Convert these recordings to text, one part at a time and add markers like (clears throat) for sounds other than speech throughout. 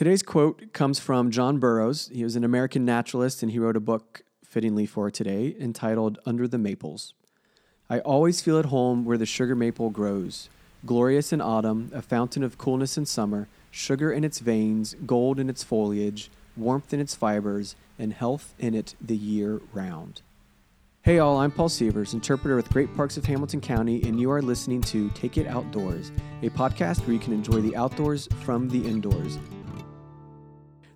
Today's quote comes from John Burroughs. He was an American naturalist and he wrote a book fittingly for today entitled Under the Maples. I always feel at home where the sugar maple grows, glorious in autumn, a fountain of coolness in summer, sugar in its veins, gold in its foliage, warmth in its fibers, and health in it the year round. Hey all, I'm Paul Sievers, interpreter with Great Parks of Hamilton County, and you are listening to Take It Outdoors, a podcast where you can enjoy the outdoors from the indoors.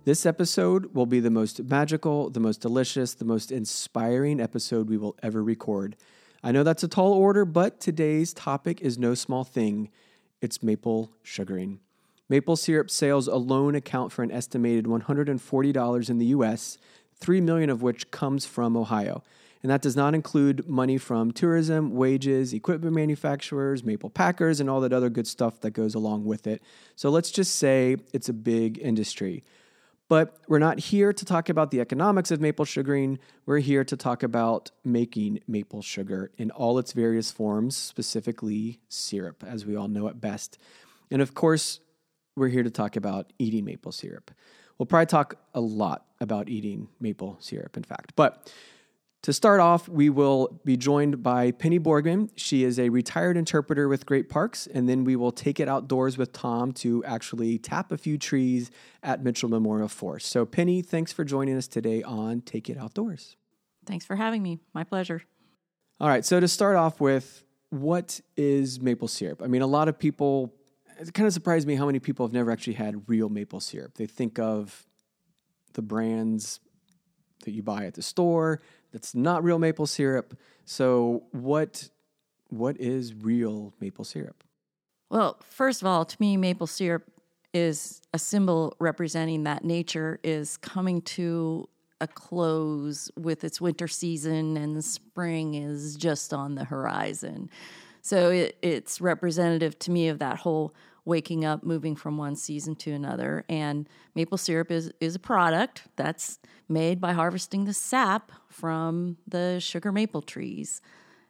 This episode will be the most magical, the most delicious, the most inspiring episode we will ever record. I know that's a tall order, but today's topic is no small thing it's maple sugaring. Maple syrup sales alone account for an estimated $140 in the US, 3 million of which comes from Ohio. And that does not include money from tourism, wages, equipment manufacturers, maple packers, and all that other good stuff that goes along with it. So let's just say it's a big industry. But we're not here to talk about the economics of maple sugaring. We're here to talk about making maple sugar in all its various forms, specifically syrup, as we all know it best. And of course, we're here to talk about eating maple syrup. We'll probably talk a lot about eating maple syrup, in fact. But to start off, we will be joined by Penny Borgman. She is a retired interpreter with Great Parks, and then we will take it outdoors with Tom to actually tap a few trees at Mitchell Memorial Forest. So, Penny, thanks for joining us today on Take It Outdoors. Thanks for having me. My pleasure. All right, so to start off with, what is maple syrup? I mean, a lot of people, it kind of surprised me how many people have never actually had real maple syrup. They think of the brands that you buy at the store that's not real maple syrup. So what what is real maple syrup? Well, first of all, to me maple syrup is a symbol representing that nature is coming to a close with its winter season and spring is just on the horizon. So it, it's representative to me of that whole waking up, moving from one season to another. And maple syrup is, is a product that's made by harvesting the sap from the sugar maple trees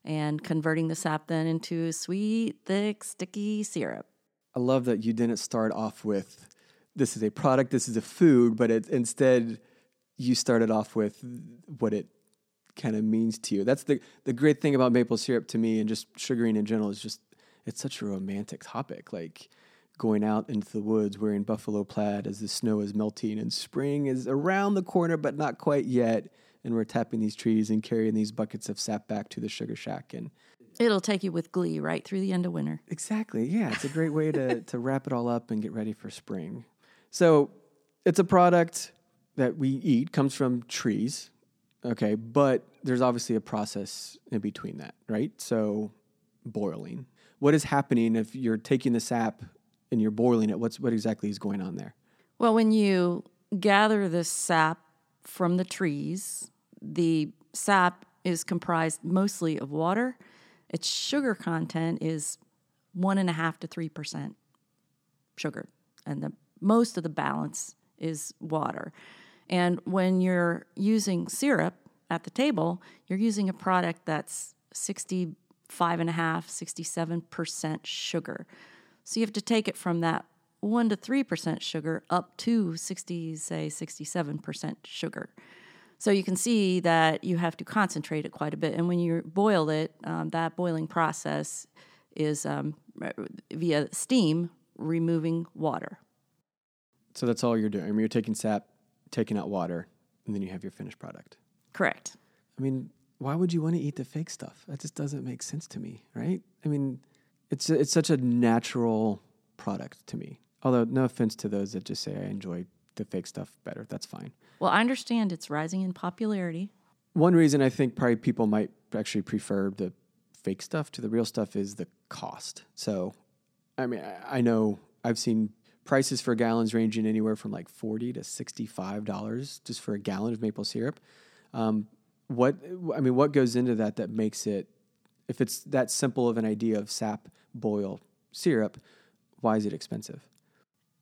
and converting the sap then into a sweet, thick, sticky syrup. I love that you didn't start off with this is a product, this is a food, but it, instead you started off with what it kind of means to you. That's the the great thing about maple syrup to me and just sugaring in general is just it's such a romantic topic. Like going out into the woods wearing buffalo plaid as the snow is melting and spring is around the corner but not quite yet and we're tapping these trees and carrying these buckets of sap back to the sugar shack and it'll take you with glee right through the end of winter. Exactly. Yeah it's a great way to, (laughs) to wrap it all up and get ready for spring. So it's a product that we eat comes from trees okay but there's obviously a process in between that right? So boiling. What is happening if you're taking the sap and you're boiling it, what's what exactly is going on there? Well, when you gather the sap from the trees, the sap is comprised mostly of water. Its sugar content is one and a half to three percent sugar, and the most of the balance is water. And when you're using syrup at the table, you're using a product that's 65 and a half, 67% sugar. So you have to take it from that 1 to 3% sugar up to 60, say 67% sugar. So you can see that you have to concentrate it quite a bit. And when you boil it, um, that boiling process is um, via steam removing water. So that's all you're doing. I mean, you're taking sap, taking out water, and then you have your finished product. Correct. I mean, why would you want to eat the fake stuff? That just doesn't make sense to me, right? I mean, it's it's such a natural product to me. Although no offense to those that just say I enjoy the fake stuff better, that's fine. Well, I understand it's rising in popularity. One reason I think probably people might actually prefer the fake stuff to the real stuff is the cost. So, I mean, I know I've seen prices for gallons ranging anywhere from like forty to sixty-five dollars just for a gallon of maple syrup. Um, what I mean, what goes into that that makes it if it's that simple of an idea of sap boil syrup, why is it expensive?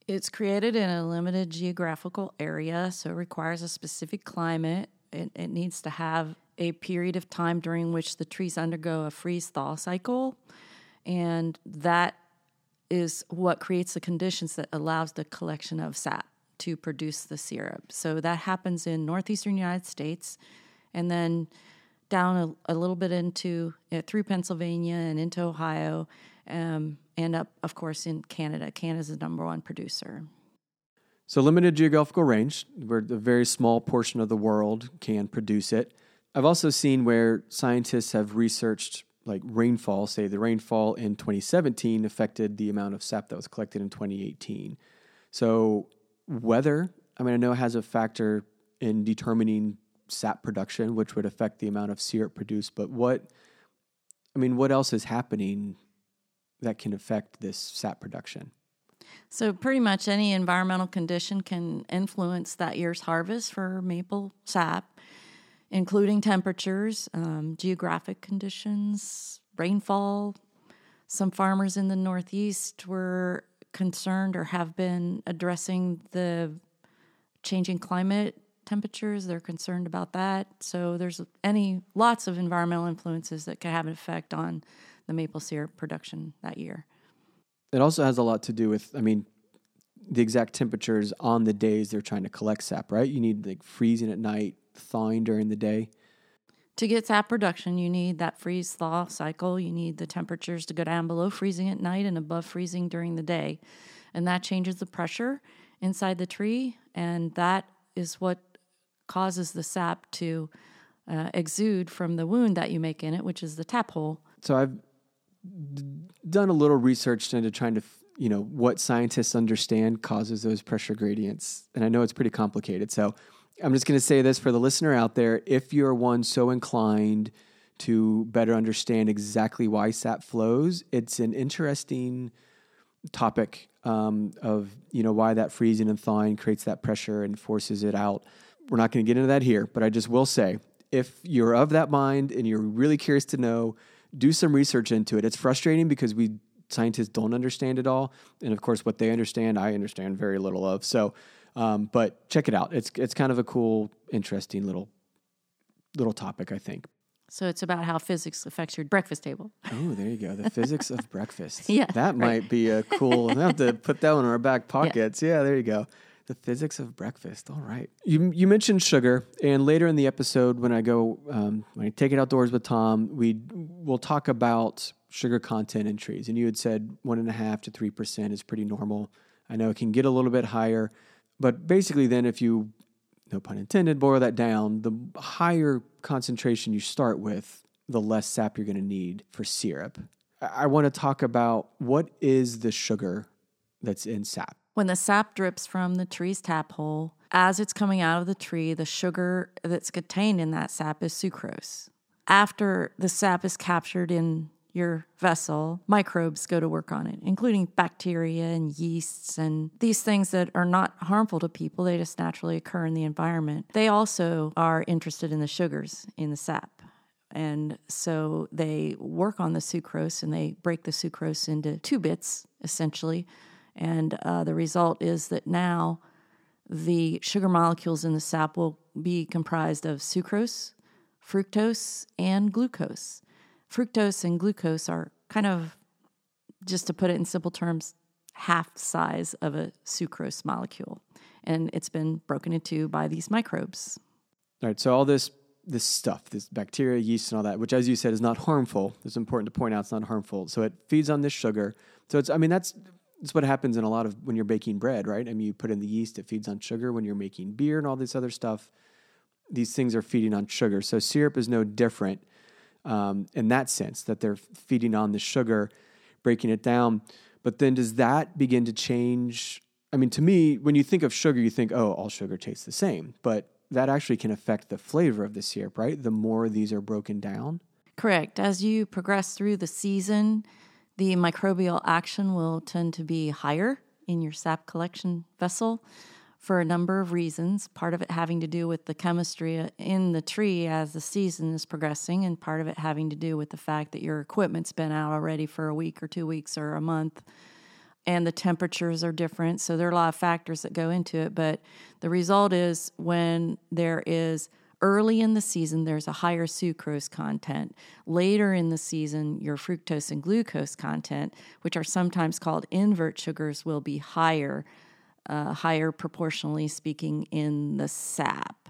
It's created in a limited geographical area, so it requires a specific climate. It, it needs to have a period of time during which the trees undergo a freeze thaw cycle. And that is what creates the conditions that allows the collection of sap to produce the syrup. So that happens in northeastern United States, and then down a, a little bit into uh, through Pennsylvania and into Ohio, um, and up, of course, in Canada. Canada's the number one producer. So limited geographical range, where a very small portion of the world can produce it. I've also seen where scientists have researched like rainfall, say the rainfall in 2017 affected the amount of sap that was collected in 2018. So weather, I mean, I know has a factor in determining sap production, which would affect the amount of syrup produced. But what, I mean, what else is happening that can affect this sap production? So, pretty much any environmental condition can influence that year's harvest for maple sap, including temperatures, um, geographic conditions, rainfall. Some farmers in the Northeast were concerned or have been addressing the changing climate temperatures. They're concerned about that. So there's any lots of environmental influences that can have an effect on the maple syrup production that year. It also has a lot to do with, I mean, the exact temperatures on the days they're trying to collect sap, right? You need like freezing at night, thawing during the day. To get sap production, you need that freeze thaw cycle. You need the temperatures to go down below freezing at night and above freezing during the day. And that changes the pressure inside the tree. And that is what causes the sap to uh, exude from the wound that you make in it, which is the tap hole. So I've done a little research into trying to, you know, what scientists understand causes those pressure gradients. And I know it's pretty complicated. So I'm just going to say this for the listener out there. If you're one so inclined to better understand exactly why sap flows, it's an interesting topic um, of, you know, why that freezing and thawing creates that pressure and forces it out. We're not going to get into that here, but I just will say if you're of that mind and you're really curious to know, do some research into it. It's frustrating because we scientists don't understand it all, and of course, what they understand, I understand very little of. So, um, but check it out. It's it's kind of a cool, interesting little little topic, I think. So it's about how physics affects your breakfast table. Oh, there you go. The physics of breakfast. (laughs) Yeah, that right. might be a cool. We have to put that one in our back (laughs) pockets. Yeah. there you go. The physics of breakfast. All right. You you mentioned sugar, and later in the episode, when I go um, when I take it outdoors with Tom, we will talk about sugar content in trees. And you had said one and a half to three percent is pretty normal. I know it can get a little bit higher, but basically, then if you no pun intended, boil that down, the higher concentration you start with, the less sap you're going to need for syrup. I, I want to talk about what is the sugar that's in sap. When the sap drips from the tree's tap hole, as it's coming out of the tree, the sugar that's contained in that sap is sucrose. After the sap is captured in your vessel, microbes go to work on it, including bacteria and yeasts and these things that are not harmful to people. They just naturally occur in the environment. They also are interested in the sugars in the sap. And so they work on the sucrose and they break the sucrose into two bits, essentially. And uh, the result is that now the sugar molecules in the sap will be comprised of sucrose, fructose, and glucose. Fructose and glucose are kind of, just to put it in simple terms, half size of a sucrose molecule. And it's been broken into by these microbes. All right, so all this this stuff, this bacteria, yeast, and all that, which, as you said, is not harmful. It's important to point out it's not harmful. So it feeds on this sugar. So it's, I mean, that's that's what happens in a lot of when you're baking bread, right? I mean, you put in the yeast, it feeds on sugar. When you're making beer and all this other stuff, these things are feeding on sugar. So syrup is no different um, in that sense that they're feeding on the sugar, breaking it down. But then does that begin to change? I mean, to me, when you think of sugar, you think, oh, all sugar tastes the same. But that actually can affect the flavor of the syrup, right? The more these are broken down. Correct. As you progress through the season, the microbial action will tend to be higher in your sap collection vessel for a number of reasons. Part of it having to do with the chemistry in the tree as the season is progressing, and part of it having to do with the fact that your equipment's been out already for a week or two weeks or a month. And the temperatures are different. So there are a lot of factors that go into it. But the result is when there is early in the season, there's a higher sucrose content. Later in the season, your fructose and glucose content, which are sometimes called invert sugars, will be higher. uh, higher proportionally speaking in the sap.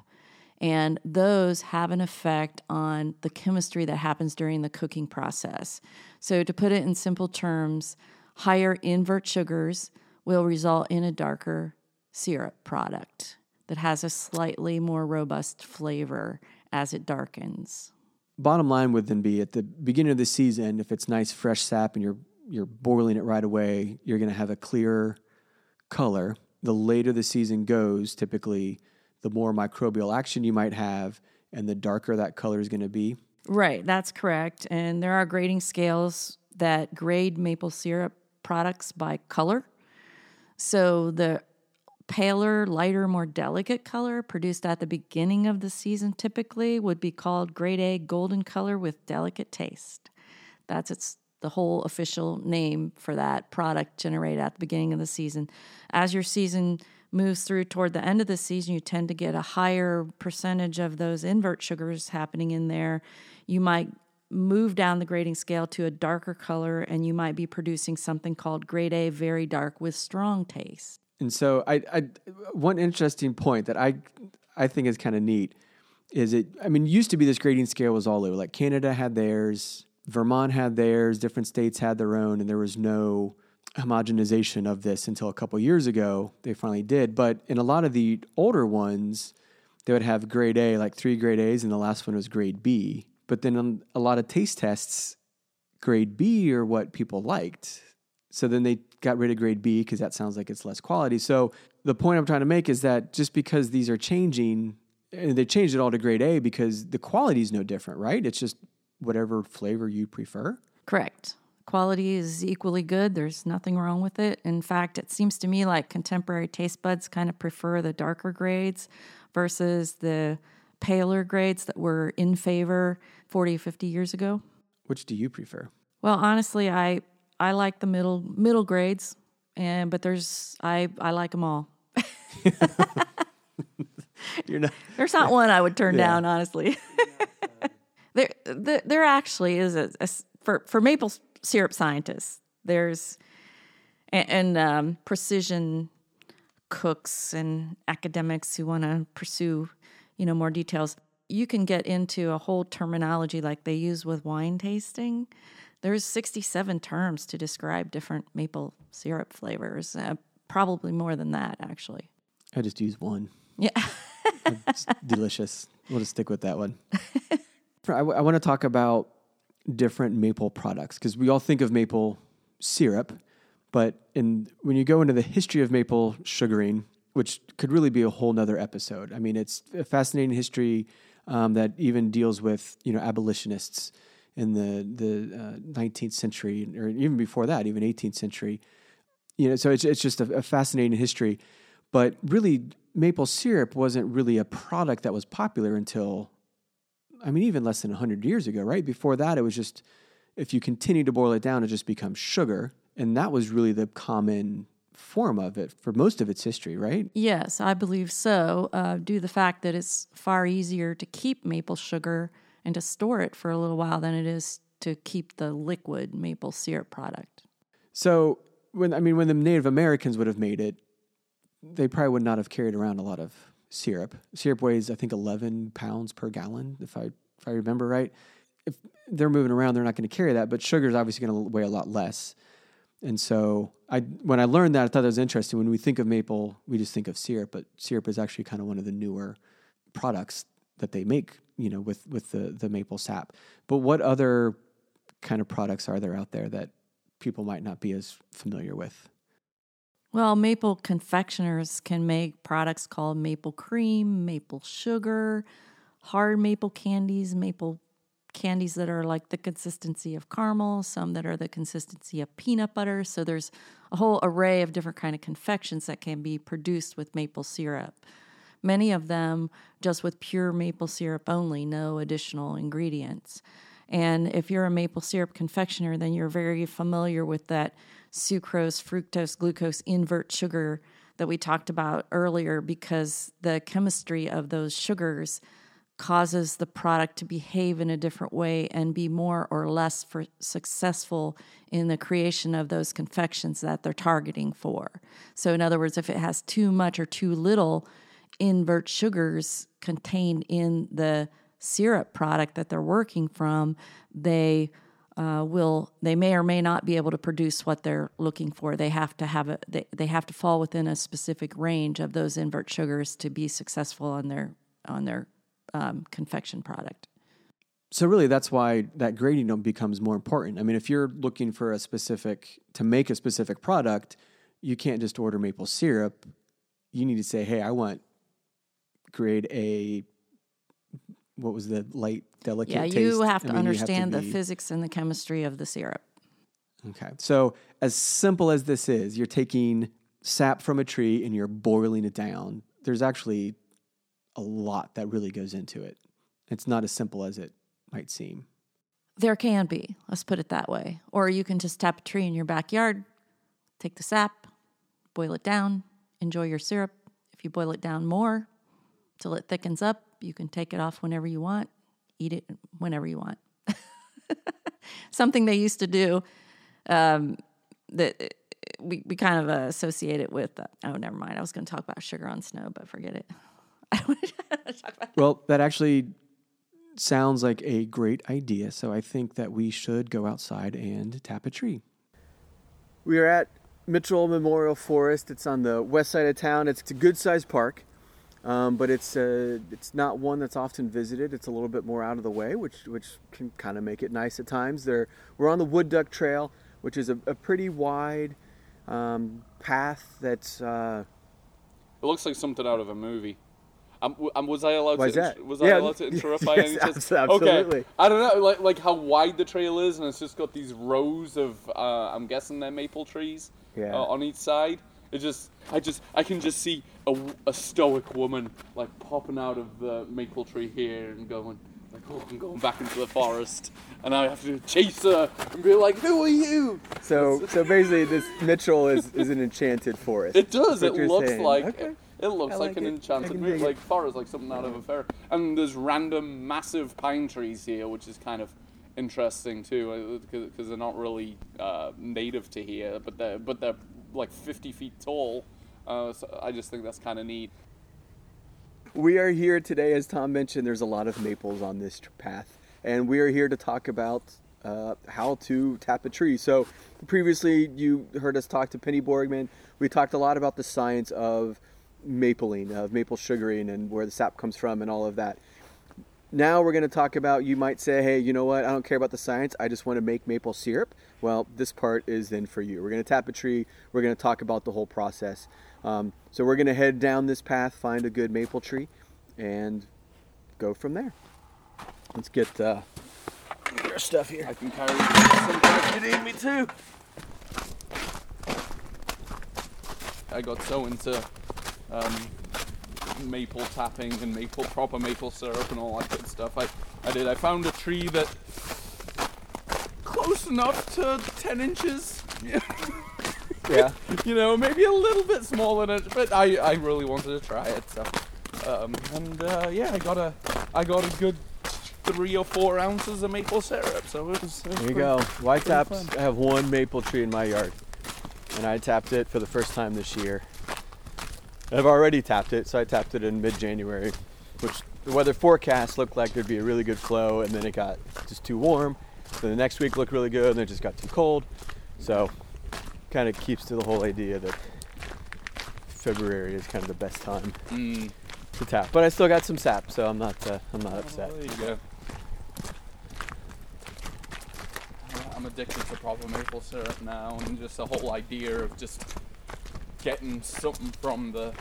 And those have an effect on the chemistry that happens during the cooking process. So, to put it in simple terms, higher invert sugars will result in a darker syrup product that has a slightly more robust flavor as it darkens. Bottom line would then be at the beginning of the season, if it's nice fresh sap and you're you're boiling it right away, you're going to have a clear color. The later the season goes, typically, the more microbial action you might have, and the darker that color is going to be. Right, that's correct. And there are grading scales that grade maple syrup products by color. So the paler, lighter, more delicate color produced at the beginning of the season typically would be called grade A golden color with delicate taste. That's its the whole official name for that product generated at the beginning of the season. As your season moves through toward the end of the season, you tend to get a higher percentage of those invert sugars happening in there. You might move down the grading scale to a darker color and you might be producing something called grade A very dark with strong taste. And so I, I one interesting point that I I think is kind of neat is it I mean used to be this grading scale was all over like Canada had theirs, Vermont had theirs, different states had their own and there was no homogenization of this until a couple years ago they finally did, but in a lot of the older ones they would have grade A like 3 grade A's and the last one was grade B but then a lot of taste tests, grade B are what people liked. So then they got rid of grade B because that sounds like it's less quality. So the point I'm trying to make is that just because these are changing, and they changed it all to grade A because the quality is no different, right? It's just whatever flavor you prefer. Correct. Quality is equally good. There's nothing wrong with it. In fact, it seems to me like contemporary taste buds kind of prefer the darker grades versus the paler grades that were in favor 40 50 years ago which do you prefer well honestly i i like the middle middle grades and but there's i i like them all. (laughs) You're not, (laughs) there's not one i would turn yeah. down honestly. (laughs) There, there there actually is a, a, for for maple syrup scientists there's and, and um, precision cooks and academics who want to pursue you know more details. You can get into a whole terminology like they use with wine tasting there's 67 terms to describe different maple syrup flavors uh, probably more than that actually. I just use one. Yeah. (laughs) Delicious. We'll just stick with that one. (laughs) I, w- I want to talk about different maple products because we all think of maple syrup but in when you go into the history of maple sugaring which could really be a whole nother episode. I mean, it's a fascinating history um, that even deals with you know abolitionists in the the uh, 19th century or even before that, even 18th century. You know, so it's it's just a, a fascinating history. But really, maple syrup wasn't really a product that was popular until, I mean, even less than 100 years ago, right? Before that, it was just if you continue to boil it down, it just becomes sugar, and that was really the common form of it for most of its history, right? Yes, I believe so. Uh, due to the fact that it's far easier to keep maple sugar and to store it for a little while than it is to keep the liquid maple syrup product. So, when I mean, when the Native Americans would have made it, they probably would not have carried around a lot of syrup. Syrup weighs, I think, eleven pounds per gallon, if I if I remember right. If they're moving around, they're not going to carry that, but sugar is obviously going to weigh a lot less. And so I when I learned that, I thought that was interesting. When we think of maple, we just think of syrup, but syrup is actually kind of one of the newer products that they make, you know, with with the the maple sap. But what other kind of products are there out there that people might not be as familiar with? Well, maple confectioners can make products called maple cream, maple sugar, hard maple candies, maple candies that are like the consistency of caramel, some that are the consistency of peanut butter. So there's a whole array of different kind of confections that can be produced with maple syrup. Many of them just with pure maple syrup only, no additional ingredients. And if you're a maple syrup confectioner, then you're very familiar with that sucrose, fructose, glucose invert sugar that we talked about earlier because the chemistry of those sugars causes the product to behave in a different way and be more or less successful in the creation of those confections that they're targeting for. So in other words, if it has too much or too little invert sugars contained in the syrup product that they're working from, they uh, will they may or may not be able to produce what they're looking for. They have to have a they, they have to fall within a specific range of those invert sugars to be successful on their on their um, confection product. So really, that's why that grading becomes more important. I mean, if you're looking for a specific to make a specific product, you can't just order maple syrup. You need to say, "Hey, I want grade A." What was the light, delicate? Yeah, taste? you have to I mean, understand to the physics and the chemistry of the syrup. Okay. So, as simple as this is, you're taking sap from a tree and you're boiling it down. There's actually a lot that really goes into it. It's not as simple as it might seem. There can be, let's put it that way. Or you can just tap a tree in your backyard, take the sap, boil it down, enjoy your syrup. If you boil it down more till it thickens up, you can take it off whenever you want, eat it whenever you want. (laughs) Something they used to do um, that we, we kind of uh, associate it with, uh, oh, never mind. I was going to talk about sugar on snow, but forget it. (laughs) I don't want to (laughs) talk about Well, that actually sounds like a great idea. So, I think that we should go outside and tap a tree. We are at Mitchell Memorial Forest. It's on the west side of town. It's a good sized park. Um, but it's uh, it's not one that's often visited. It's a little bit more out of the way, which which can kind of make it nice at times. There, we're on the Wood Duck Trail, which is a, a pretty wide um, path that's uh, It looks like something out of a movie. Um, um, was I allowed Why to? that? was Yeah, I allowed to (laughs) interrupt by yes, any chance? absolutely. Okay. I don't know, like like how wide the trail is, and it's just got these rows of, uh, I'm guessing they're maple trees Yeah. uh, on each side. It just, I just, I can just see a stoic woman like popping out of the maple tree here and going, like, oh, I'm going back into the forest, and I have to chase her and be like, who are you? so so basically this Mitchell is, is an enchanted forest. It does. It looks saying. like Okay. it looks like, like an it. I enchanted can movie, like forest, like something out of a fairy. And there's random massive pine trees here, which is kind of interesting too, because they're not really uh, native to here, but they're but they're like 50 feet tall. Uh, so I just think that's kind of neat. We are here today, as Tom mentioned, there's a lot of maples on this path, and we are here to talk about uh, how to tap a tree. So, previously, you heard us talk to Penny Borgman. We talked a lot about the science of mapling, of maple sugaring, and where the sap comes from, and all of that. Now we're going to talk about you might say, hey, you know what? I don't care about the science. I just want to make maple syrup. Well, this part is then for you. We're going to tap a tree. We're going to talk about the whole process. Um, so we're going to head down this path, find a good maple tree, and go from there. Let's get uh, your stuff here. I can carry some if you need me too. I got so into um, maple tapping and maple proper maple syrup and all that good stuff. I, I did. I found a tree that close enough to ten inches. Yeah. (laughs) you know, maybe a little bit smaller than it, but I, I really wanted to try it. So, um, and uh, yeah, I got a I got a good three or four ounces of maple syrup. So it was. It was There you pretty- go. Tapped. fun. I have one maple tree in my yard, and I tapped it for the first time this year. I've already tapped it, so I tapped it in mid-January, which the weather forecast looked like there'd be a really good flow, and then it got just too warm. Then the next week looked really good, and then it just got too cold. So, kind of keeps to the whole idea that February is kind of the best time Mm. to tap. But I still got some sap, so I'm not. Uh, I'm not upset. Well, there you go. I'm addicted to proper maple syrup now, and just the whole idea of just getting something from the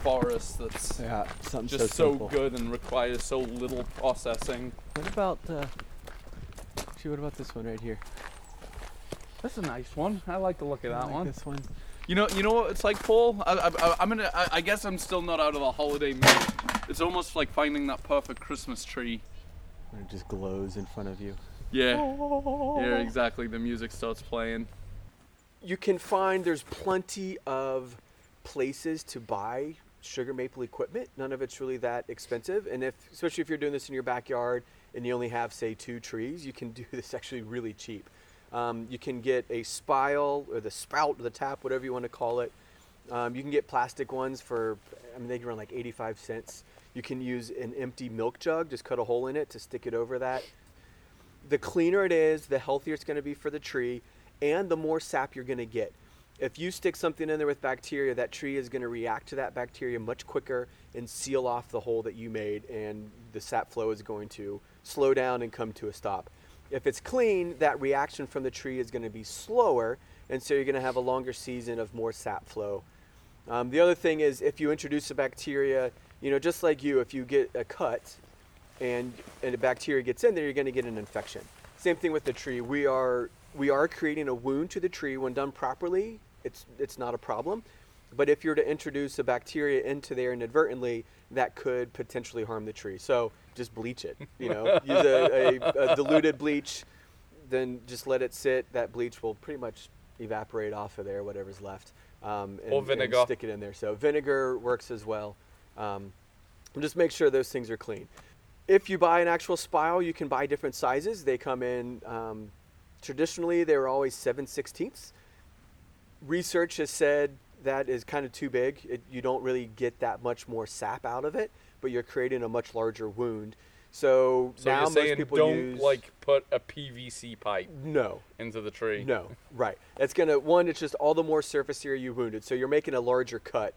forest that's Yeah, something just so, so, good and requires so little processing. What about? Uh, actually, what about this one right here? That's a nice one. I like the look of I that like one. This one. You know, you know what it's like, Paul. I, I, I'm gonna. I, I guess I'm still not out of the holiday mood. It's almost like finding that perfect Christmas tree. When it just glows in front of you. Yeah. Oh. Yeah, exactly. The music starts playing. You can find there's plenty of places to buy sugar maple equipment. None of it's really that expensive. And if, especially if you're doing this in your backyard and you only have, say, two trees, you can (laughs) do this actually really cheap. Um, you can get a spile or the spout or the tap, whatever you want to call it. Um, you can get plastic ones for, I mean, they can run like 85 cents. You can use an empty milk jug, just cut a hole in it to stick it over that. The cleaner it is, the healthier it's going to be for the tree, and the more sap you're going to get. If you stick something in there with bacteria, that tree is going to react to that bacteria much quicker and seal off the hole that you made, and the sap flow is going to slow down and come to a stop. If it's clean, that reaction from the tree is going to be slower, and so you're going to have a longer season of more sap flow. Um, the other thing is if you introduce a bacteria, you know, just like you, if you get a cut and, and a bacteria gets in there, you're going to get an infection. Same thing with the tree. We are we are creating a wound to the tree when done properly. It's it's not a problem. But if you're to introduce a bacteria into there inadvertently, that could potentially harm the tree. So just bleach it. You know, (laughs) use a, a, a diluted bleach, then just let it sit. That bleach will pretty much evaporate off of there, whatever's left, um, and, Or vinegar. and stick it in there. So vinegar works as well. Um, just make sure those things are clean. If you buy an actual spile, you can buy different sizes. They come in. Um, traditionally, they were always 7 16ths. Research has said that is kind of too big. It, you don't really get that much more sap out of it, but you're creating a much larger wound. So, So now most saying people don't use like put a PVC pipe no, into the tree. no, right. It's gonna one. It's just all the more surface area you wounded. So you're making a larger cut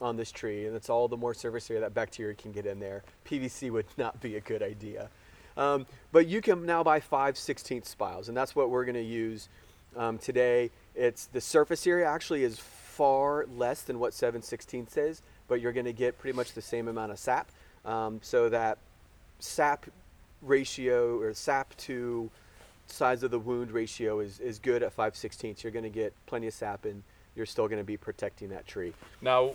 on this tree, and it's all the more surface area that bacteria can get in there. PVC would (laughs) not be a good idea. Um, but you can now buy five 16th spiles, and that's what we're gonna use um, today. It's the surface area actually is far less than what 7 16ths is, but you're gonna get pretty much the same amount of sap. Um, so that sap ratio or sap to size of the wound ratio is, is good at 5 16ths. You're going to get plenty of sap and you're still going to be protecting that tree. Now,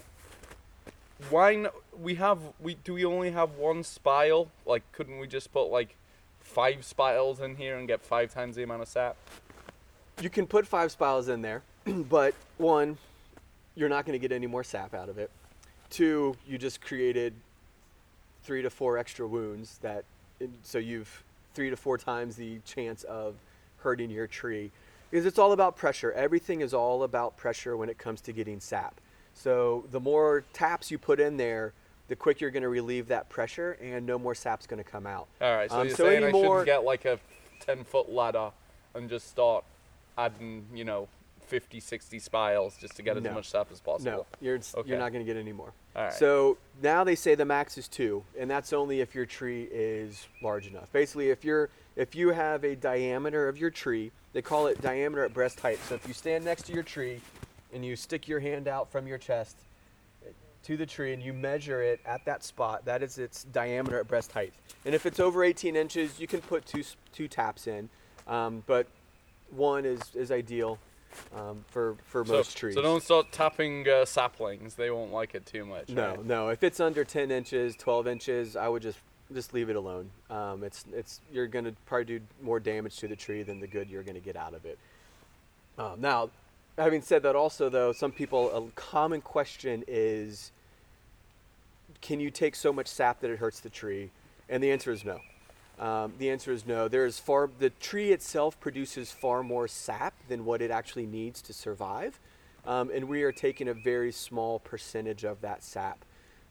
why we have we do we only have one spile? Like, couldn't we just put like five spiles in here and get five times the amount of sap? You can put five spiles in there, (clears throat) but one, you're not going to get any more sap out of it. Two, you just created three to four extra wounds that, so you've three to four times the chance of hurting your tree. Because it's all about pressure. Everything is all about pressure when it comes to getting sap. So the more taps you put in there, the quicker you're going to relieve that pressure and no more sap's going to come out. All right, so Um, you're so saying I more- shouldn't get like a ten foot ladder and just start adding, you know, 50, 60 spiles just to get as No. much sap as possible. No, you're Okay. you're not going to get any more. All right. So now they say the max is two, and that's only if your tree is large enough. Basically, if you're if you have a diameter of your tree, they call it diameter at breast height. So if you stand next to your tree and you stick your hand out from your chest to the tree and you measure it at that spot, that is its diameter at breast height. And if it's over 18 inches, you can put two two taps in, um, but one is is ideal um, for for So, most trees. so don't start tapping uh, saplings; they won't like it too much. No, right? no. If it's under 10 inches, 12 inches, I would just just leave it alone. Um, it's it's you're gonna probably do more damage to the tree than the good you're gonna get out of it. Um, now, having said that, also though, some people a common question is, can you take so much sap that it hurts the tree? And the answer is no. Um, the answer is no. There is far the tree itself produces far more sap than what it actually needs to survive, um, and we are taking a very small percentage of that sap.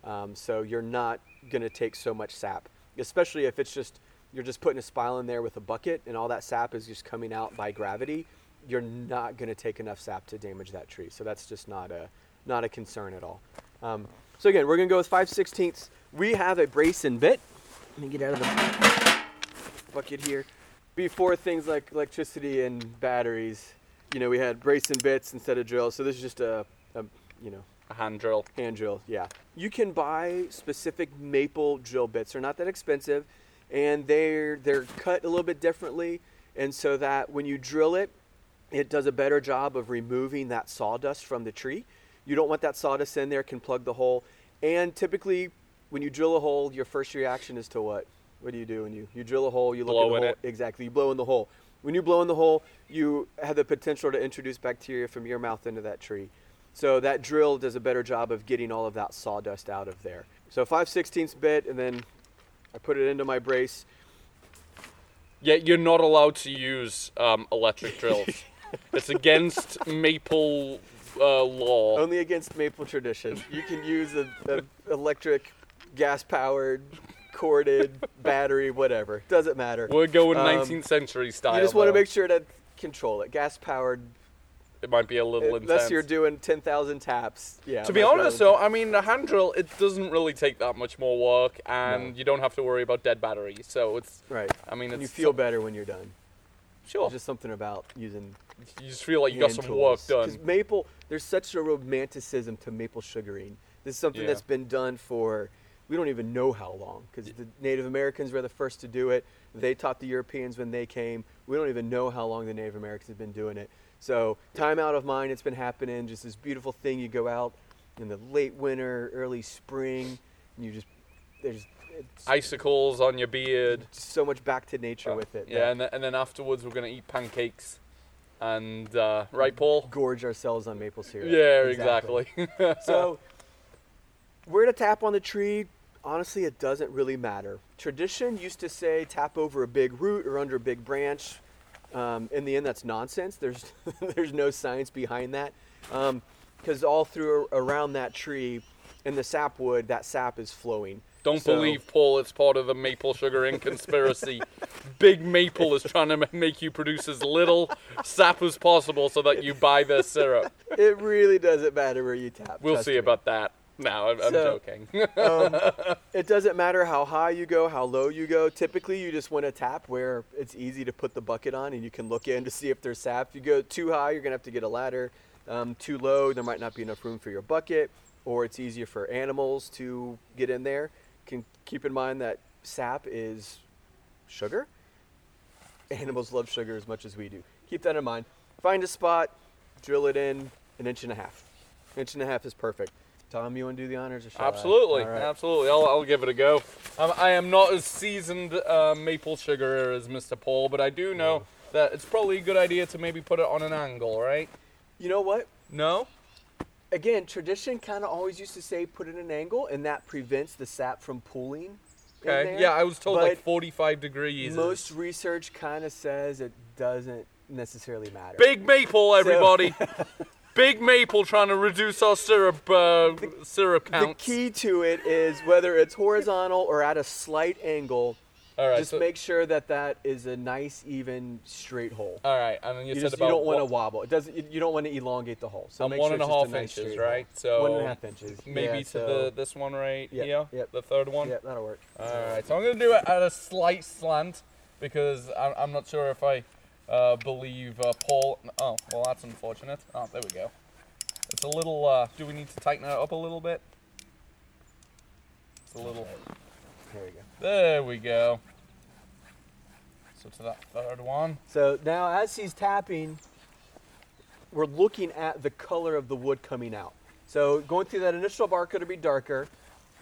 Um, so you're not going to take so much sap, especially if it's just you're just putting a spile in there with a bucket and all that sap is just coming out by gravity. You're not going to take enough sap to damage that tree. So that's just not a not a concern at all. Um, so again, we're going to go with 5 16ths. We have a brace and bit. Let me get out of the bucket here. Before things like electricity and batteries, you know, we had brace and bits instead of drills. So this is just a, a you know, A hand drill. hand drill. Yeah, you can buy specific maple drill bits. They're not that expensive, and they're they're cut a little bit differently, and so that when you drill it, it does a better job of removing that sawdust from the tree. You don't want that sawdust in there; it can plug the hole. And typically, when you drill a hole, your first reaction is to what? What do you do when you you drill a hole? You look Blow at in the hole. it. Exactly, you blow in the hole. When you blow in the hole, you have the potential to introduce bacteria from your mouth into that tree. So that drill does a better job of getting all of that sawdust out of there. So 5 16ths bit, and then I put it into my brace. Yeah, you're not allowed to use um, electric (laughs) drills. it's against maple uh, law. Only against maple tradition. You can use a, a electric, gas powered, corded, battery, whatever. Doesn't matter. We're going Um, 19th century style. You just want to make sure to control it. Gas powered, it might be a little unless intense. you're doing 10,000 taps. Yeah. to be honest, though, I mean, the hand drill it doesn't really take that much more work, and No. you don't have to worry about dead battery. So it's, Right. I mean, you feel better when you're done. sure. There's just something about using you just feel like you got some work tools. 'Cause done. maple, there's such a romanticism to maple sugaring. This is something Yeah. that's been done for we don't even know how long because the Native Americans were the first to do it. They taught the Europeans when they came. We don't even know how long the Native Americans have been doing it. So time out of mind, it's been happening. Just this beautiful thing. You go out in the late winter, early spring, and you just there's Icicles on your beard. so much back to nature with it. Yeah, and then, and then afterwards we're gonna eat pancakes, and uh, right, Paul? gorge ourselves on maple syrup. Yeah, exactly. (laughs) so where to tap on the tree honestly it doesn't really matter tradition used to say tap over a big root or under a big branch um, in the end that's nonsense there's (laughs) there's no science behind that because all through around that tree in the sapwood that sap is flowing Don't So- believe Paul. It's part of the maple sugar in conspiracy. (laughs) Big Maple is trying to make you produce as little sap as possible so that you buy their syrup. it really doesn't matter where you tap We'll see me. about that. No, I'm, I'm So- joking. (laughs) it doesn't matter how high you go, how low you go. Typically, you just want to tap where it's easy to put the bucket on and you can look in to see if there's sap. If you go too high, you're going to have to get a ladder. Um, too low, there might not be enough room for your bucket, or it's easier for animals to get in there. Can keep in mind that sap is sugar. Animals love sugar as much as we do. Keep that in mind. Find a spot, drill it in an inch and a half. Inch and a half is perfect. Tom, you want to do the honors or shall I? absolutely, absolutely. I'll, I'll give it a go. Um, I am not as seasoned uh, maple sugar as Mr. Paul, but I do know that it's probably a good idea to maybe put it on an angle, right? You know what? No? Again, tradition kind of always used to say put it an angle, and that prevents the sap from pooling. in Okay. Yeah, I was told like 45 degrees. Most research kind of says it doesn't necessarily matter. Big Maple, everybody. (laughs) Big Maple trying to reduce our syrup uh, syrup the key to it is whether it's horizontal or at a slight angle. All right. just so- make sure that that is a nice, even, straight hole. all right, and then you, You, said just, you don't want to wobble. It doesn't. You, you don't want to elongate the hole. So Um, make one sure and a half nice inches, right? So one and a half inches. maybe Yeah, to so- the this one right Yep, here, yep. the third one. Yeah, that'll work. All right, so I'm gonna do it at a slight slant because I'm, I'm not sure if I uh, believe uh, Paul. Oh, well, that's unfortunate. Oh, there we go. It's a little. Uh, do we need to tighten it up a little bit? It's a little. There we go. There we go. So to that third one. So now, as he's tapping, we're looking at the color of the wood coming out. So going through that initial bark, it'll be darker,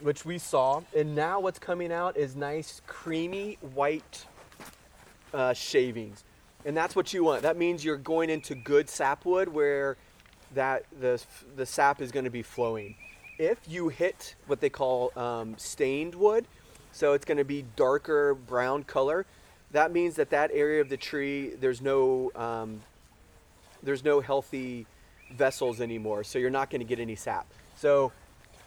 which we saw, and now what's coming out is nice, creamy white uh, shavings, and that's what you want. That means you're going into good sapwood where that the the sap is going to be flowing. If you hit what they call um, stained wood, so it's going to be darker brown color, that means that that area of the tree there's no um, there's no healthy vessels anymore, so you're not going to get any sap. So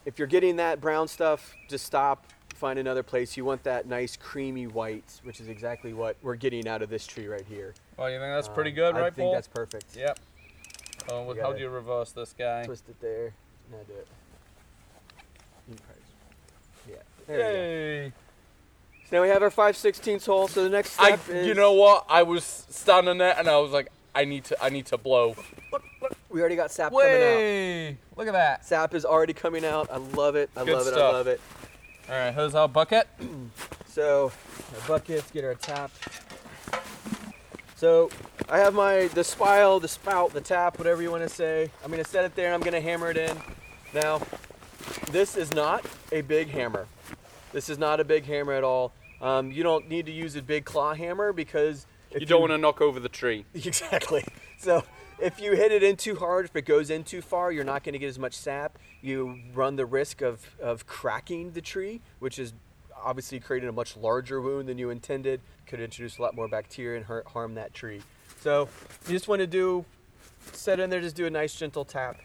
if you're getting that brown stuff, just stop, find another place. You want that nice creamy white, which is exactly what we're getting out of this tree right here. Well, you think that's pretty good, Um, good, I think Paul? that's perfect. Yep. You how do you reverse this guy? Twist it there. Now do it. Yeah. There we go. Yay! So now we have our 5 16 hole. So the next I, step is you know what? I was standing there and I was like, I need to, I need to blow. we already got sap coming out. Way! Look at that. Sap is already coming out. I love it. I Good love it. I love it. All right, here's our bucket. (clears throat) So our buckets, get our tap. So I have my the spile, the spout, the tap, whatever you want to say. I'm gonna set it there and I'm gonna hammer it in. Now, this is not a big hammer. This is not a big hammer at all. Um, you don't need to use a big claw hammer because You don't want to knock over the tree. (laughs) Exactly. So if you hit it in too hard, if it goes in too far, you're not going to get as much sap. You run the risk of, of cracking the tree, which is obviously creating a much larger wound than you intended. Could introduce a lot more bacteria and hurt, harm that tree. So you just want to do, set in there, just do a nice gentle tap.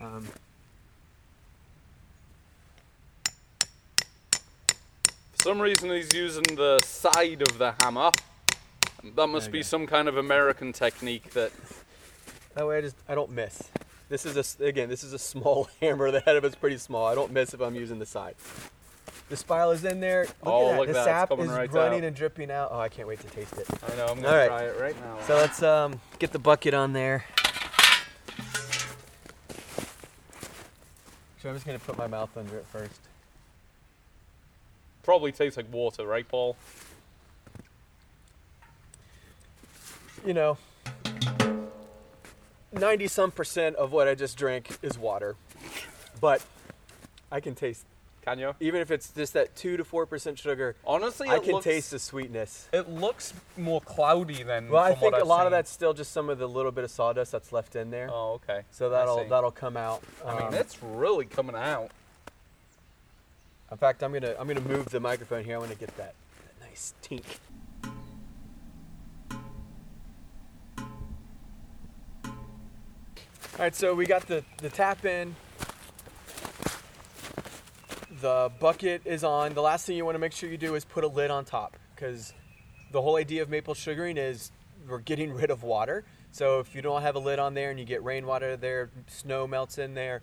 Um, For some reason, he's using the side of the hammer. That must be some kind of American technique that. That way I just I don't miss. This is a again this is a small (laughs) hammer. The head of it's pretty small. I don't miss if I'm using the side. The spile is in there. Look Oh, at that. look the that. Sap is right running out. and dripping out. Oh, I can't wait to taste it. I know. I'm gonna right. try it right now. So let's um, get the bucket on there. So I'm just gonna put my mouth under it first. Probably tastes like water, right, Paul? You know, 90 some percent of what I just drank is water, but I can taste Can you? even if it's just that two to four percent sugar. Honestly, I can looks, taste the sweetness. It looks more cloudy than. Well, I think a lot of that's still just some of the little bit of sawdust that's left in there. Oh, okay. So that'll that'll come out. I mean, Um, it's really coming out. In fact, I'm gonna I'm gonna move the microphone here. I want to get that, that nice tink. All right, so we got the the tap in. The bucket is on. The last thing you want to make sure you do is put a lid on top because the whole idea of maple sugaring is we're getting rid of water. So if you don't have a lid on there and you get rainwater there, snow melts in there,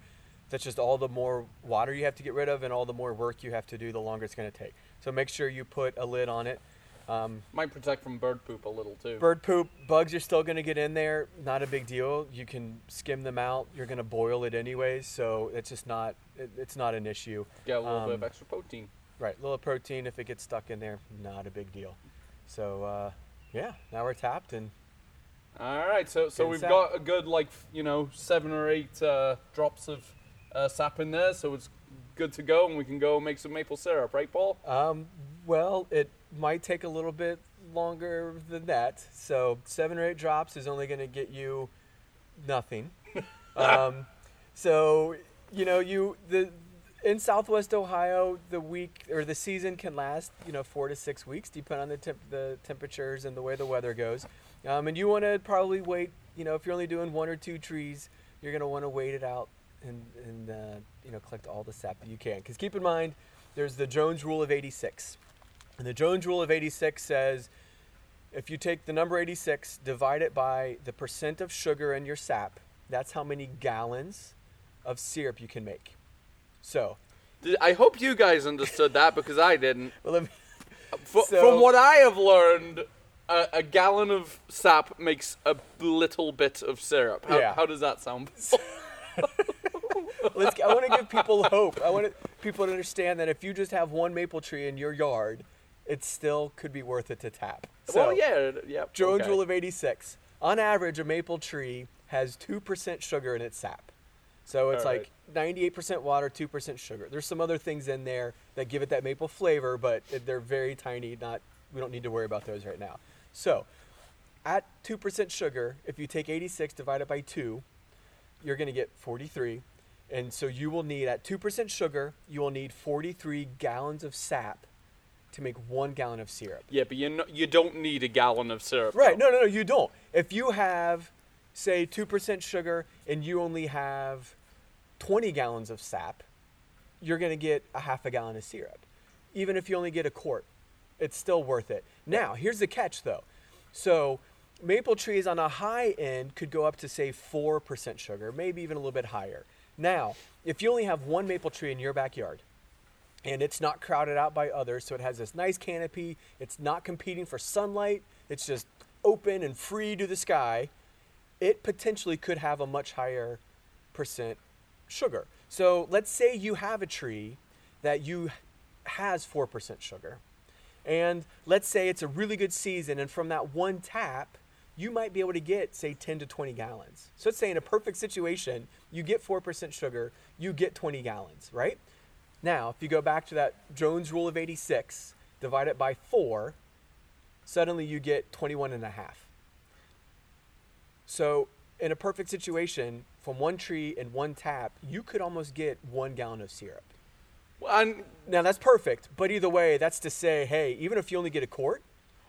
that's just all the more water you have to get rid of and all the more work you have to do the longer it's going to take. So make sure you put a lid on it. Um, Might protect from bird poop a little too. bird poop, bugs are still going to get in there. Not a big deal. You can skim them out. You're going to boil it anyways, so it's just not it, it's not an issue. Get a little bit of Um, extra protein. Right, a little protein if it gets stuck in there, not a big deal. So uh, yeah, now we're tapped and All right, so so we've sap. got a good like you know seven or eight uh, drops of uh, sap in there, so it's good to go, and we can go make some maple syrup, right, Paul? Um, well, it might take a little bit longer than that. So seven or eight drops is only going to get you nothing. (laughs) um, so you know, you the in Southwest Ohio, the week or the season can last you know four to six weeks, depending on the temp- the temperatures and the way the weather goes. Um, and you want to probably wait. You know, if you're only doing one or two trees, you're going to want to wait it out and and uh, you know collect all the sap that you can. Because keep in mind, there's the Jones Rule of 86. And the Jones Rule of 86 says if you take the number 86, divide it by the percent of sugar in your sap, that's how many gallons of syrup you can make. So, I hope you guys understood that because I didn't. (laughs) well, let me, (laughs) F- So- from what I have learned, a, a gallon of sap makes a little bit of syrup. How, Yeah. how does that sound? (laughs) let's, I want to give people hope. I want people to understand that if you just have one maple tree in your yard, it still could be worth it to tap. So, well, yeah, yeah. Jones okay. Rule of 86. On average, a maple tree has 2% sugar in its sap. So it's All right. like 98% water, 2% sugar. There's some other things in there that give it that maple flavor, but they're very tiny. Not we don't need to worry about those right now. So, at 2% sugar, if you take 86 divided by 2, you're going to get 43. And so you will need at 2% sugar, you will need 43 gallons of sap to make 1 gallon of syrup. Yeah, but you know, you don't need a gallon of syrup. Right. though. No, no, no, you don't. If you have, say, 2% sugar and you only have 20 gallons of sap, you're going to get a half a gallon of syrup. Even if you only get a quart, it's still worth it. Now, here's the catch though. So, maple trees on a high end could go up to, say, 4% sugar, maybe even a little bit higher. Now, if you only have one maple tree in your backyard, and it's not crowded out by others. So it has this nice canopy. It's not competing for sunlight. It's just open and free to the sky. It potentially could have a much higher percent sugar. So let's say you have a tree that you has 4% sugar. And let's say it's a really good season and from that one tap you might be able to get say 10 to 20 gallons. So let's say in a perfect situation, you get 4% sugar, you get 20 gallons, right? Now, if you go back to that Jones rule of 86, divide it by 4, suddenly you get 21 and a half. So in a perfect situation, from one tree and one tap, you could almost get one gallon of syrup. And Now that's perfect, but either way, that's to say, hey, even if you only get a quart,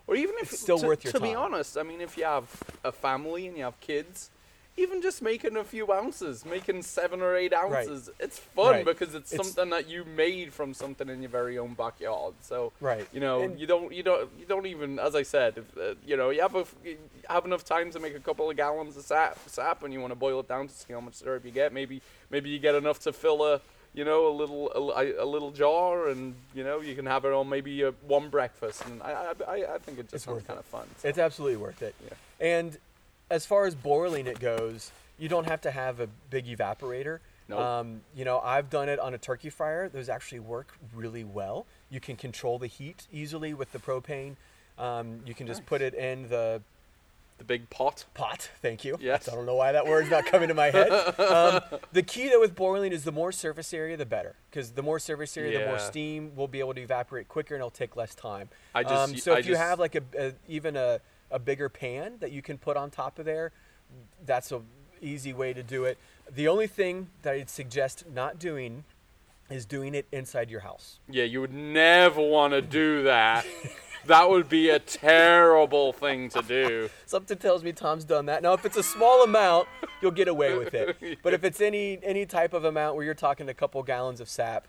or even if It's still to, worth your to be honest, I mean, if you have a family and you have kids, even just making a few ounces, making seven or eight ounces, it's fun Right. because it's, It's- something that you made from something in your very own backyard. So Right. you know, And- you don't, you don't, you don't even, as I said, if, uh, you know, you have a, you have enough time to make a couple of gallons of sap, sap, and you want to boil it down to see how much syrup you get. Maybe, maybe you get enough to fill a, you know, a little, a, a little jar, and you know, you can have it on maybe a, one breakfast. And I, I, I- think it just It's sounds kind it. of fun. so. it's absolutely worth it. Yeah. And as far as boiling it goes, you don't have to have a big evaporator. Nope. Um, you know, I've done it on a turkey fryer. Those actually work really well. You can control the heat easily with the propane. Um, you can just put it in the the big pot. pot. Thank you. Yes. I don't know why that word's not coming to my head. (laughs) Um, the key though with boiling is the more surface area, the better. Because the more surface area, the more Yeah. steam will be able to evaporate quicker, and it'll take less time. I just- um, so I if you just- have like a, a even a, a bigger pan that you can put on top of there, that's a easy way to do it. The only thing that I'd suggest not doing is doing it inside your house. Yeah, you would never want to do that. (laughs) that would be a terrible thing to do. Something tells me Tom's done that. Now, if it's a small amount, you'll get away with it. (laughs) But if it's any any type of amount where you're talking a couple gallons of sap,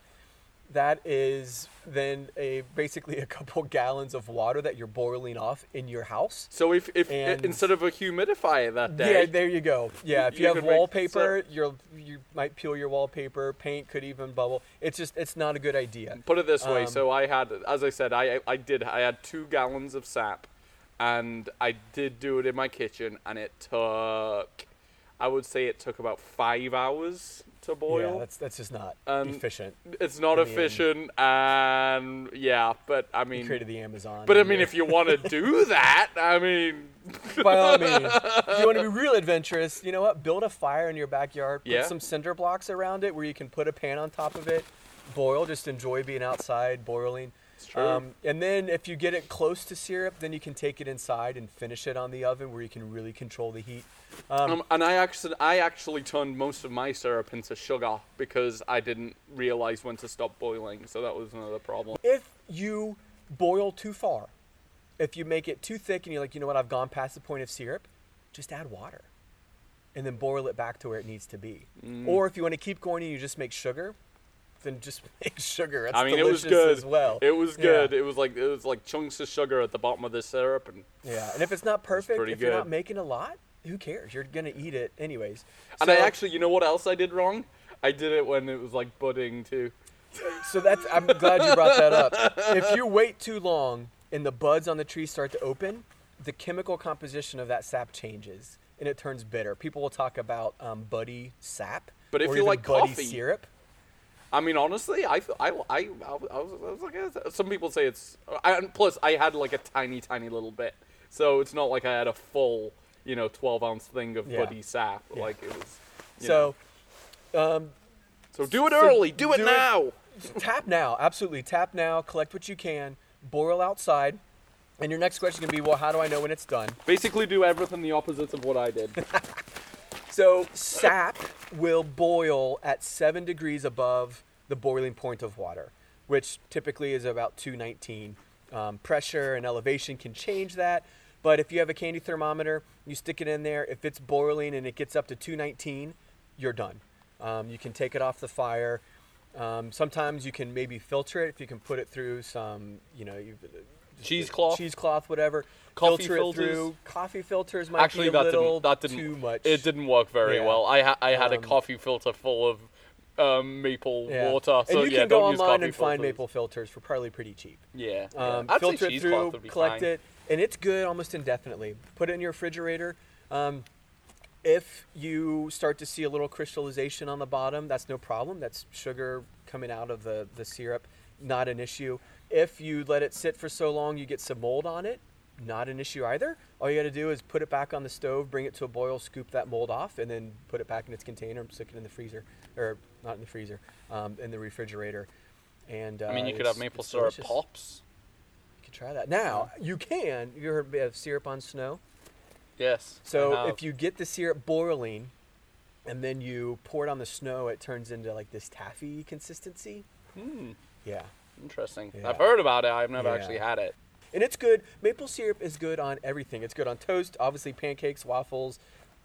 that is then a basically a couple (laughs) gallons of water that you're boiling off in your house. So if, if And- instead of a humidifier that day, Yeah, there you go. Yeah, if you, You have wallpaper, you're you might peel your wallpaper. Paint could even bubble. It's just it's not a good idea. Put it this way. Um, so I had, as I said, I I did. I had two gallons of sap, and I did do it in my kitchen, and it took, I would say it took about five hours to Yeah, boil. that's that's just not Um, efficient. it's not in the end. efficient, and yeah, but I You mean, created the Amazon. but I mean, if you want to (laughs) do that, I mean, by all means, if you want to be (laughs) real adventurous, you know what? Build a fire in your backyard. Put Yeah. some cinder blocks around it where you can put a pan on top of it. Boil. Just enjoy being outside boiling. It's true. Um, and then if you get it close to syrup, then you can take it inside and finish it on the oven where you can really control the heat. Um, Um, and I actually, I actually turned most of my syrup into sugar because I didn't realize when to stop boiling. So that was another problem. if you boil too far, if you make it too thick and you're like, you know what, I've gone past the point of syrup, just add water. And then boil it back to where it needs to be. Mm. Or if you want to keep going and you just make sugar, then just (laughs) make sugar. That's I mean, it was good as well. It was Yeah. good. It was like it was like chunks of sugar at the bottom of the syrup, and Yeah, and if it's not perfect, if you're not making a lot, who cares? You're gonna eat it anyways. and I actually, you know what else I did wrong? I did it when it was like budding too. So that's I'm glad you brought that up. (laughs) If you wait too long and the buds on the tree start to open, the chemical composition of that sap changes and it turns bitter. People will talk about um, buddy sap, But if you like buddy coffee- syrup. I mean, honestly, I, I, I, I, was, I was like, eh, some people say it's. I, and plus, I had like a tiny, tiny little bit, so it's not like I had a full, you know, twelve ounce thing of Yeah. buddy sap. Yeah. Like it was. So know. um, so do it so early. Do it do it- now. (laughs) tap now, absolutely tap now. Collect what you can. Boil outside. And your next question can be, well, how do I know when it's done? Basically, do everything the opposite of what I did. (laughs) So sap will boil at seven degrees above the boiling point of water, which typically is about 219. Um, pressure and elevation can change that, but if you have a candy thermometer, you stick it in there. If it's boiling and it gets up to 219, you're done. Um, you can take it off the fire. Um, sometimes you can maybe filter it if you can put it through some, you know, Cheesecloth? cheesecloth, whatever. Coffee filter filters? it through. Coffee filters might Actually, be a that little didn't. That didn't. too much. It didn't work very Yeah. well. I ha- I had a Um, coffee filter full of um, maple Yeah. water. So and you yeah, can go don't use online and find filters. maple filters for probably pretty cheap. Yeah. yeah. Um, say filter it through, collect fine. it, and it's good almost indefinitely. Put it in your refrigerator. Um, if you start to see a little crystallization on the bottom, that's no problem. That's sugar coming out of the, the syrup, not an issue. If you let it sit for so long, you get some mold on it, not an issue either. All you got to do is put it back on the stove, bring it to a boil, scoop that mold off, and then put it back in its container and stick it in the freezer, or not in the freezer, um, in the refrigerator. And uh, I mean, you could have maple syrup delicious. pops. You could try that. Now you can. You heard of syrup on snow? Yes. So if you get the syrup boiling, and then you pour it on the snow, it turns into like this taffy consistency. Hmm, Yeah. interesting. Yeah. I've heard about it. I've never Yeah. actually had it. And it's good. Maple syrup is good on everything. It's good on toast, obviously pancakes, waffles,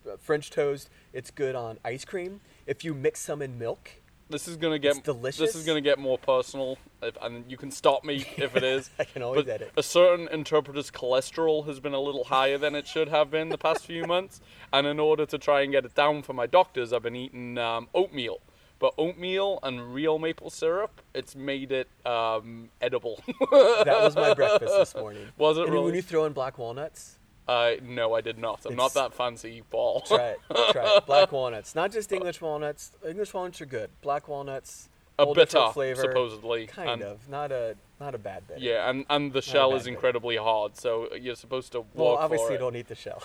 uh, French toast. It's good on ice cream. If you mix some in milk, This is gonna get It's delicious. This is gonna get more personal, if, and you can stop me (laughs) if it is. I can always but edit. A certain interpreter's cholesterol has been a little higher than it should have been the past few (laughs) months, and in order to try and get it down for my doctors, I've been eating um, oatmeal. But oatmeal and real maple syrup, it's made it um, edible. (laughs) that was my breakfast this (laughs) morning. Was it and really? when you throw in black walnuts, uh, no, I did not. I'm not that fancy, Paul. try it. try it. Black (laughs) walnuts, not just English walnuts. English walnuts are good. Black walnuts, a bitter, flavor, supposedly. kind and, of. Not a not a bad bit. Yeah, and, and the shell bad is incredibly hard, so you're supposed to Well, obviously, don't eat the shell.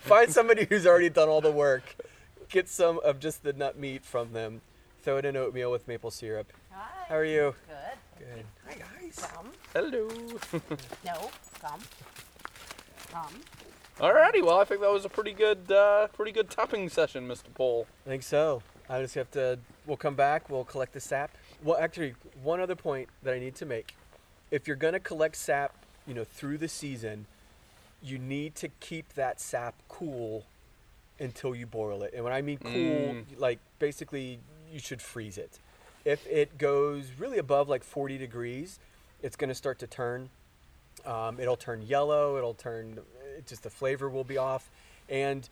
Find somebody who's already done all the work. Get some of just the nut meat from them. Throw it in oatmeal with maple syrup. Hi. How are you? Good. Good. Hi guys. Come. Hello. (laughs) No. Come. Come. Alrighty, well, I think that was a pretty good, uh, pretty good tapping session, Mr. Paul. I think so. I just have to. We'll come back. We'll collect the sap. Well, actually, one other point that I need to make: if you're gonna collect sap, you know, through the season, you need to keep that sap cool until you boil it. And when I mean cool, Mm. like basically, you should freeze it. If it goes really above like 40 degrees, it's gonna start to turn. Um, it'll turn yellow. It'll turn. It just the flavor will be off, and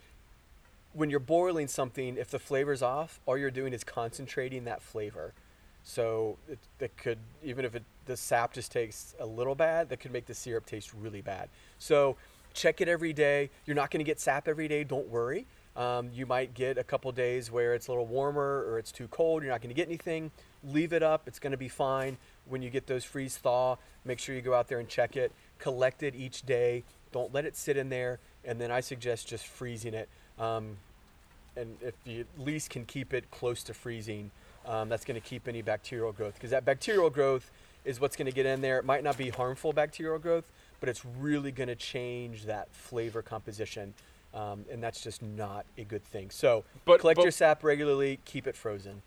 when you're boiling something, if the flavor's off, all you're doing is concentrating that flavor. So it, that could, even if it, the sap just tastes a little bad, that could make the syrup taste really bad. So check it every day. You're not going to get sap every day. Don't worry. Um, you might get a couple days where it's a little warmer or it's too cold. You're not going to get anything. Leave it up. It's going to be fine. When you get those freeze thaw, make sure you go out there and check it. Collect it each day. Don't let it sit in there. And then I suggest just freezing it. Um, and if you at least can keep it close to freezing, um, that's going to keep any bacterial growth because that bacterial growth is what's going to get in there. It might not be harmful bacterial growth, but it's really going to change that flavor composition, um, and that's just not a good thing. So But- collect but- your sap regularly, keep it frozen.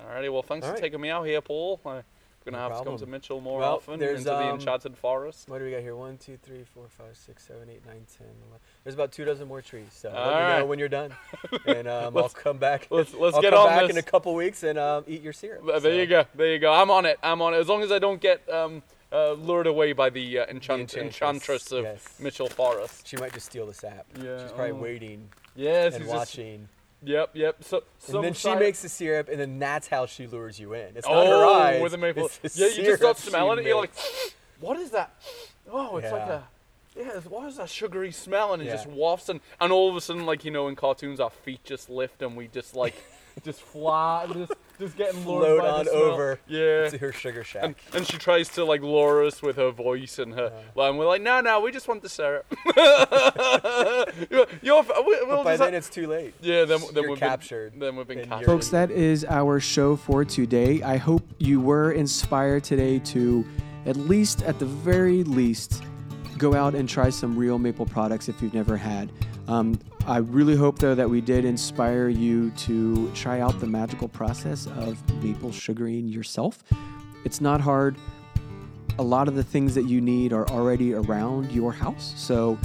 Alrighty, well, thanks All for taking me out here, Paul. I'm gonna No have to come to. Mitchell more Well, often into the um, enchanted forest. What do we got here? One, two, three, four, five, six, seven, eight, nine, ten, eleven. There's about two dozen more trees. So let All me know when you're done, (laughs) and um, I'll come back. let's- let's I'll get come on back this. in a couple weeks and um, eat your syrup. There So- you go. There you go. I'm on it. I'm on it. As long as I don't get um, uh, lured away by the uh, enchant- enchantress, enchantress of yes. Mitchell Forest. She might just steal the sap. Yeah, She's probably oh. waiting Yes, and he's just- watching. Yep, yep. So, and then she makes the syrup, and then that's how she lures you in. It's oh, not her eyes. with the maple. the yeah, you just start smelling it. You're like, (gasps) what is that? Oh, it's like a. Yeah, what is that sugary smell? And it Yeah. just wafts, and, and all of a sudden, like you know, in cartoons, our feet just lift, and we just like, (laughs) just fly, just just getting lured float by on the smell. over Yeah. to her sugar shack. And, and she tries to like lure us with her voice and her, and we're like, no, no, we just want the syrup. (laughs) you're, you're, we, we'll but by just then ha- it's too late. yeah, then, then you're we've captured Been, then we've been and you're- captured. Folks, Folks, that that that is our show for today. I hope you were inspired today to, at least at the very least, go out and try some real maple products if you've never had. Um, I really hope, though, that we did inspire you to try out the magical process of maple sugaring yourself. It's not hard. A lot of the things that you need are already around your house. So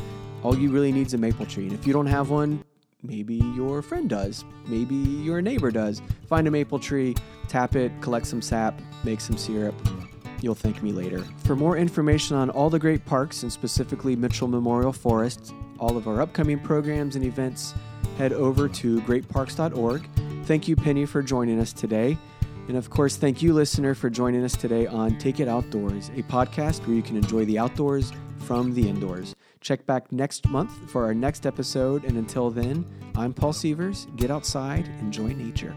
all you really need is a maple tree. And if you don't have one, maybe your friend does. Maybe your neighbor does. Find a maple tree, tap it, collect some sap, make some syrup. You'll thank me later. For more information on all the great parks and specifically Mitchell Memorial Forest, all of our upcoming programs and events, head over to greatparks.org. Thank you, Penny, for joining us today. And of course, thank you, listener, for joining us today on Take It Outdoors, a podcast where you can enjoy the outdoors from the indoors. Check back next month for our next episode. And until then, I'm Paul Sievers. Get outside, enjoy nature.